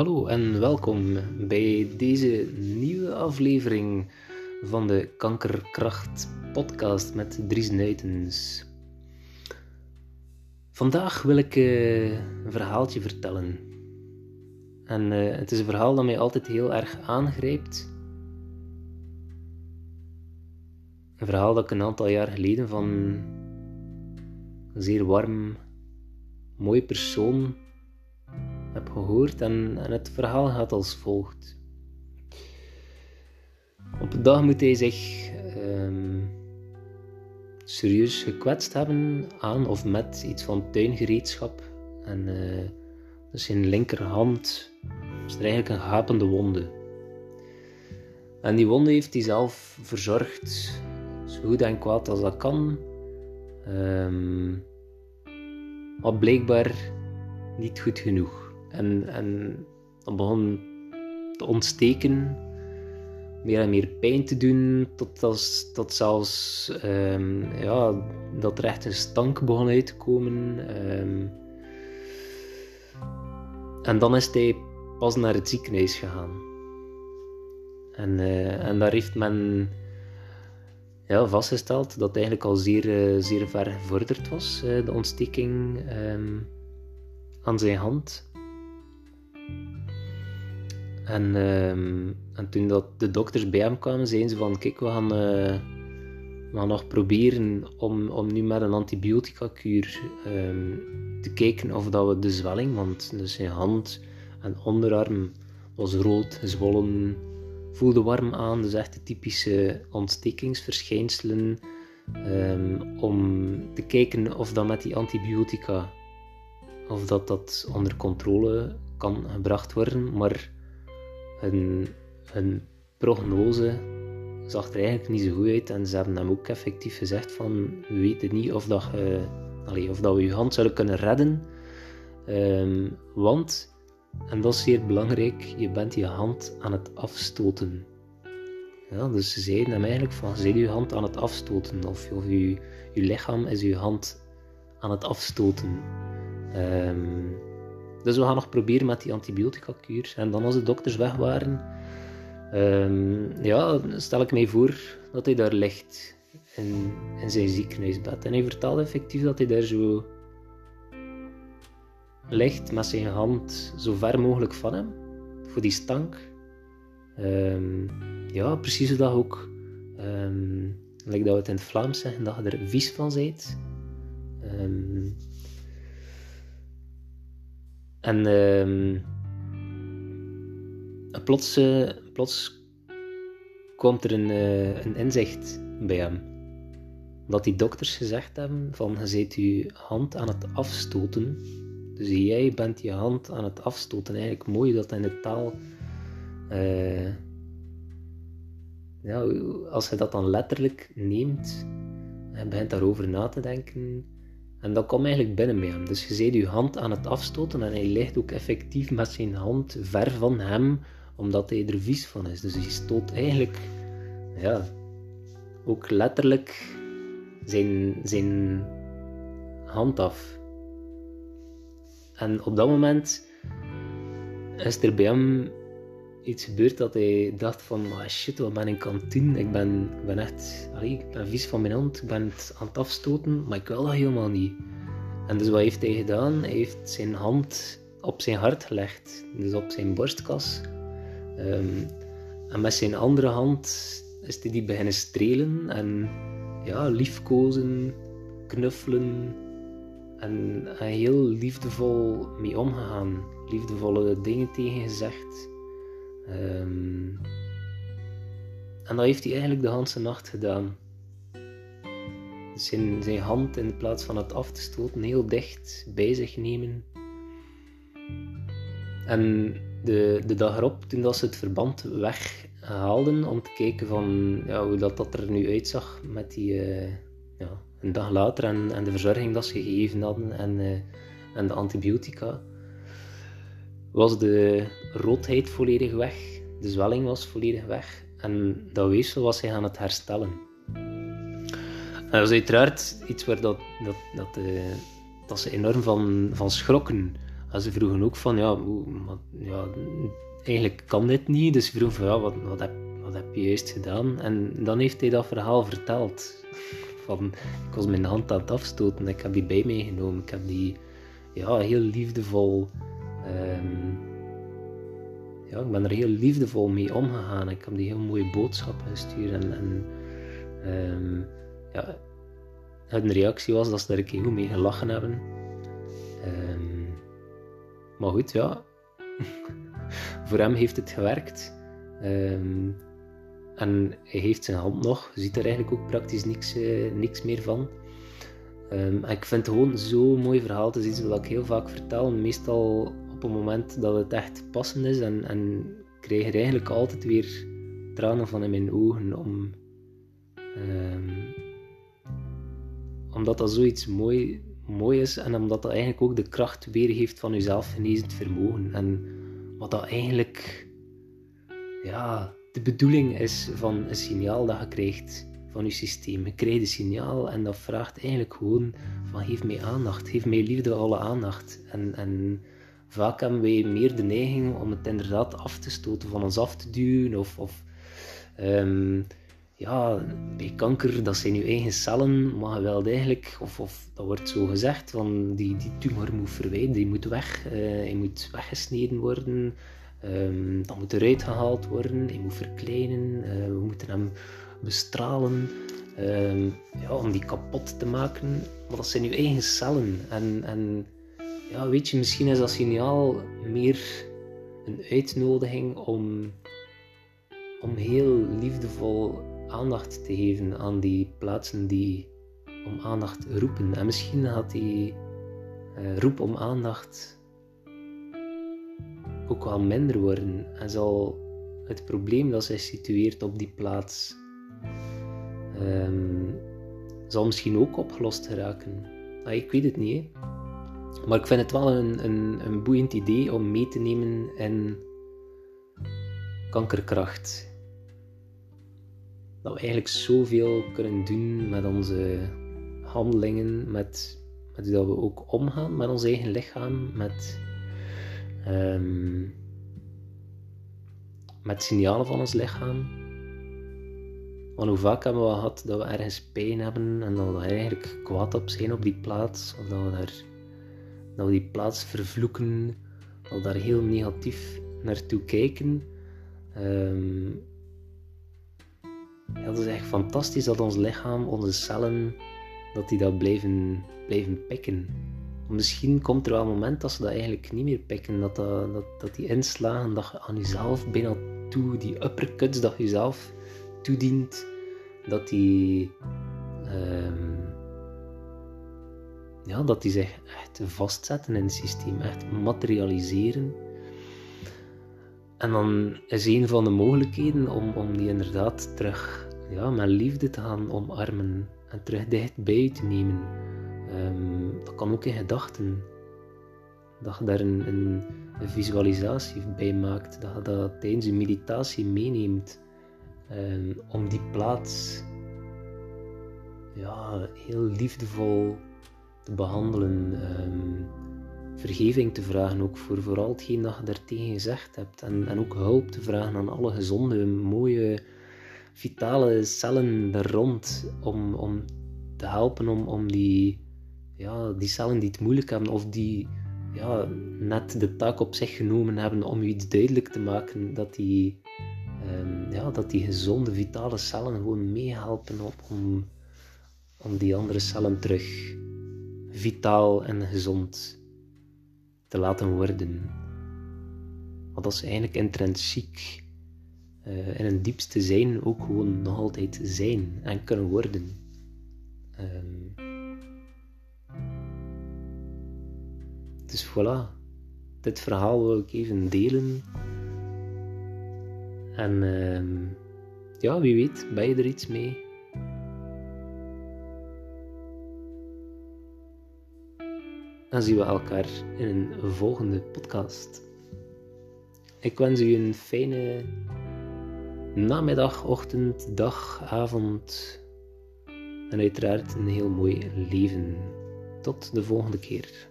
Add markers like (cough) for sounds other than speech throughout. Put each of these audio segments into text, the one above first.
Hallo en welkom bij deze nieuwe aflevering van de Kankerkracht podcast met Dries Nuitens. Vandaag wil ik uh, een verhaaltje vertellen. En uh, het is een verhaal dat mij altijd heel erg aangrijpt. Een verhaal dat ik een aantal jaar geleden van een zeer warm, mooi persoon heb gehoord en, en het verhaal gaat als volgt. Op een dag moet hij zich um, serieus gekwetst hebben aan of met iets van tuingereedschap. En uh, dus zijn linkerhand was er eigenlijk een gapende wonde. En die wonde heeft hij zelf verzorgd, zo goed en kwaad als dat kan. Um, maar blijkbaar niet goed genoeg. En, en dat begon te ontsteken, meer en meer pijn te doen, tot, als, tot zelfs um, ja, dat er echt een stank begon uit te komen. Um, en dan is hij pas naar het ziekenhuis gegaan. En, uh, en daar heeft men ja, vastgesteld dat het eigenlijk al zeer, uh, zeer ver gevorderd was, uh, de ontsteking um, aan zijn hand. En, uh, en toen dat de dokters bij hem kwamen, zeiden ze van kijk, we gaan, uh, we gaan nog proberen om, om nu met een antibiotica-kuur um, te kijken of dat we de zwelling, want dus zijn hand en onderarm was rood, gezwollen, voelde warm aan, dus echt de typische ontstekingsverschijnselen. Um, om te kijken of dat met die antibiotica of dat dat onder controle kan gebracht worden, maar hun, prognose zag er eigenlijk niet zo goed uit en ze hebben hem ook effectief gezegd van we weten niet of, dat, allez, of dat we je hand zouden kunnen redden, um, want, en dat is zeer belangrijk, je bent je hand aan het afstoten. Ja, dus ze zeiden hem eigenlijk van, ze je hand aan het afstoten, of, of je, je lichaam is je hand aan het afstoten. Um, dus we gaan nog proberen met die antibiotica-kuur. En dan als de dokters weg waren, um, ja, stel ik mij voor dat hij daar ligt in, zijn ziekenhuisbed. En hij vertelde effectief dat hij daar zo ligt met zijn hand zo ver mogelijk van hem, voor die stank. Um, ja, precies dat ook, um, like dat het in het Vlaams zeggen, dat je er vies van bent. Um, en um, plots, uh, plots komt er een, uh, een inzicht bij hem. Dat die dokters gezegd hebben van je zet je hand aan het afstoten. Dus jij bent je hand aan het afstoten. Eigenlijk mooi dat in de taal... Uh, als je dat dan letterlijk neemt en begint daarover na te denken en dat kwam eigenlijk binnen bij hem. Dus je ziet je hand aan het afstoten en hij ligt ook effectief met zijn hand ver van hem, omdat hij er vies van is. Dus hij stoot eigenlijk, ja, ook letterlijk zijn, zijn hand af. En op dat moment is er bij hem iets gebeurd dat hij dacht van, ah shit, wat ben ik aan het doen? Ik ben, ik ben echt, ik ben vies van mijn hand, ik ben het aan het afstoten, maar ik wil dat helemaal niet. En dus wat heeft hij gedaan? Hij heeft zijn hand op zijn hart gelegd, dus op zijn borstkas. Um, en met zijn andere hand is hij die beginnen strelen en ja, liefkozen, knuffelen en, en heel liefdevol mee omgegaan. Liefdevolle dingen tegen gezegd. Um, en dat heeft hij eigenlijk de hele nacht gedaan. Dus zijn, zijn hand in plaats van het af te stoten heel dicht bij zich nemen. En de, de dag erop, toen dat ze het verband weghaalden om te kijken van, ja, hoe dat, dat er nu uitzag met die, uh, ja, een dag later en, en de verzorging dat ze gegeven hadden en, uh, en de antibiotica, was de roodheid volledig weg, de zwelling was volledig weg en dat weefsel was hij aan het herstellen. En dat was uiteraard iets waar dat, dat, dat, uh, dat ze enorm van, van schrokken. En ze vroegen ook van, ja, ja, eigenlijk kan dit niet. Dus ze vroegen van, ja, wat, wat, heb, wat heb je juist gedaan? En dan heeft hij dat verhaal verteld. Van, ik was mijn hand aan het afstoten, ik heb die bij mij genomen. Ik heb die ja, heel liefdevol... Um, ja, ik ben er heel liefdevol mee omgegaan. Ik heb die heel mooie boodschappen gestuurd. En, en um, ja, hun reactie was dat ze daar een keer goed mee gelachen hebben. Um, maar goed, ja. (laughs) Voor hem heeft het gewerkt. En hij heeft zijn hand nog. Ziet er eigenlijk ook praktisch niks, uh, niks meer van. Ik vind het gewoon zo'n mooi verhaal. Het is iets wat ik heel vaak vertel. Meestal op het moment dat het echt passend is. En, en krijg er eigenlijk altijd weer tranen van in mijn ogen. Om, um, omdat dat zoiets mooi, mooi is. En omdat dat eigenlijk ook de kracht weergeeft van je zelfgenezend vermogen. En wat dat eigenlijk ja, de bedoeling is van een signaal dat je krijgt van je systeem. Je krijgt een signaal en dat vraagt eigenlijk gewoon van geef mij aandacht, geef mij liefde alle aandacht. En, en vaak hebben wij meer de neiging om het inderdaad af te stoten, van ons af te duwen of, of um, ja, bij kanker, dat zijn je eigen cellen, maar je wilt eigenlijk, of, of dat wordt zo gezegd, van die, die tumor moet verwijderen, die moet weg, uh, moet weggesneden worden, um, dat moet eruit gehaald worden, hij moet verkleinen, uh, we moeten hem bestralen, um, ja, om die kapot te maken, maar dat zijn je eigen cellen. En, en ja, weet je, misschien is dat signaal meer een uitnodiging om, om heel liefdevol aandacht te geven aan die plaatsen die om aandacht roepen. En misschien gaat die uh, roep om aandacht ook wel minder worden en zal het probleem dat zich situeert op die plaats um, zal misschien ook opgelost geraken. Ah, ik weet het niet, hè. Maar ik vind het wel een, een, een boeiend idee om mee te nemen in kankerkracht dat we eigenlijk zoveel kunnen doen met onze handelingen, met, met hoe dat we ook omgaan met ons eigen lichaam, met, um, met signalen van ons lichaam. Want hoe vaak hebben we gehad dat we ergens pijn hebben en dat we er eigenlijk kwaad op zijn op die plaats, of dat we, daar, dat we die plaats vervloeken, dat we daar heel negatief naartoe kijken. Dat is echt fantastisch dat ons lichaam, onze cellen, dat die dat blijven, blijven pikken. Misschien komt er wel een moment dat ze dat eigenlijk niet meer pikken. Dat, dat, dat, die inslagen dat je aan jezelf bijna toe, die uppercuts dat je jezelf toedient, dat die, um, ja, dat die zich echt vastzetten in het systeem, echt materialiseren. En dan is een van de mogelijkheden om, om die inderdaad terug ja, met liefde te gaan omarmen en terug dichtbij te nemen. Um, dat kan ook in gedachten. Dat je daar een, een, visualisatie bij maakt, dat je dat tijdens je meditatie meeneemt um, om die plaats ja, heel liefdevol behandelen. Um, vergeving te vragen, ook voor vooral hetgeen dat je daartegen gezegd hebt. En, ook hulp te vragen aan alle gezonde, mooie, vitale cellen daar rond. Om, om te helpen om, om die, ja, die cellen die het moeilijk hebben of die ja, net de taak op zich genomen hebben om je iets duidelijk te maken, dat die, um, ja, dat die gezonde, vitale cellen gewoon meehelpen op, om, om die andere cellen terug vitaal en gezond te laten worden. Want dat is eigenlijk intrinsiek uh, in een diepste zijn ook gewoon nog altijd zijn en kunnen worden. Um, dus voilà, dit verhaal wil ik even delen. En uh, ja, wie weet, ben je er iets mee? Dan zien we elkaar in een volgende podcast. Ik wens u een fijne namiddag, ochtend, dag, avond en uiteraard een heel mooi leven. Tot de volgende keer.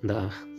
Dag.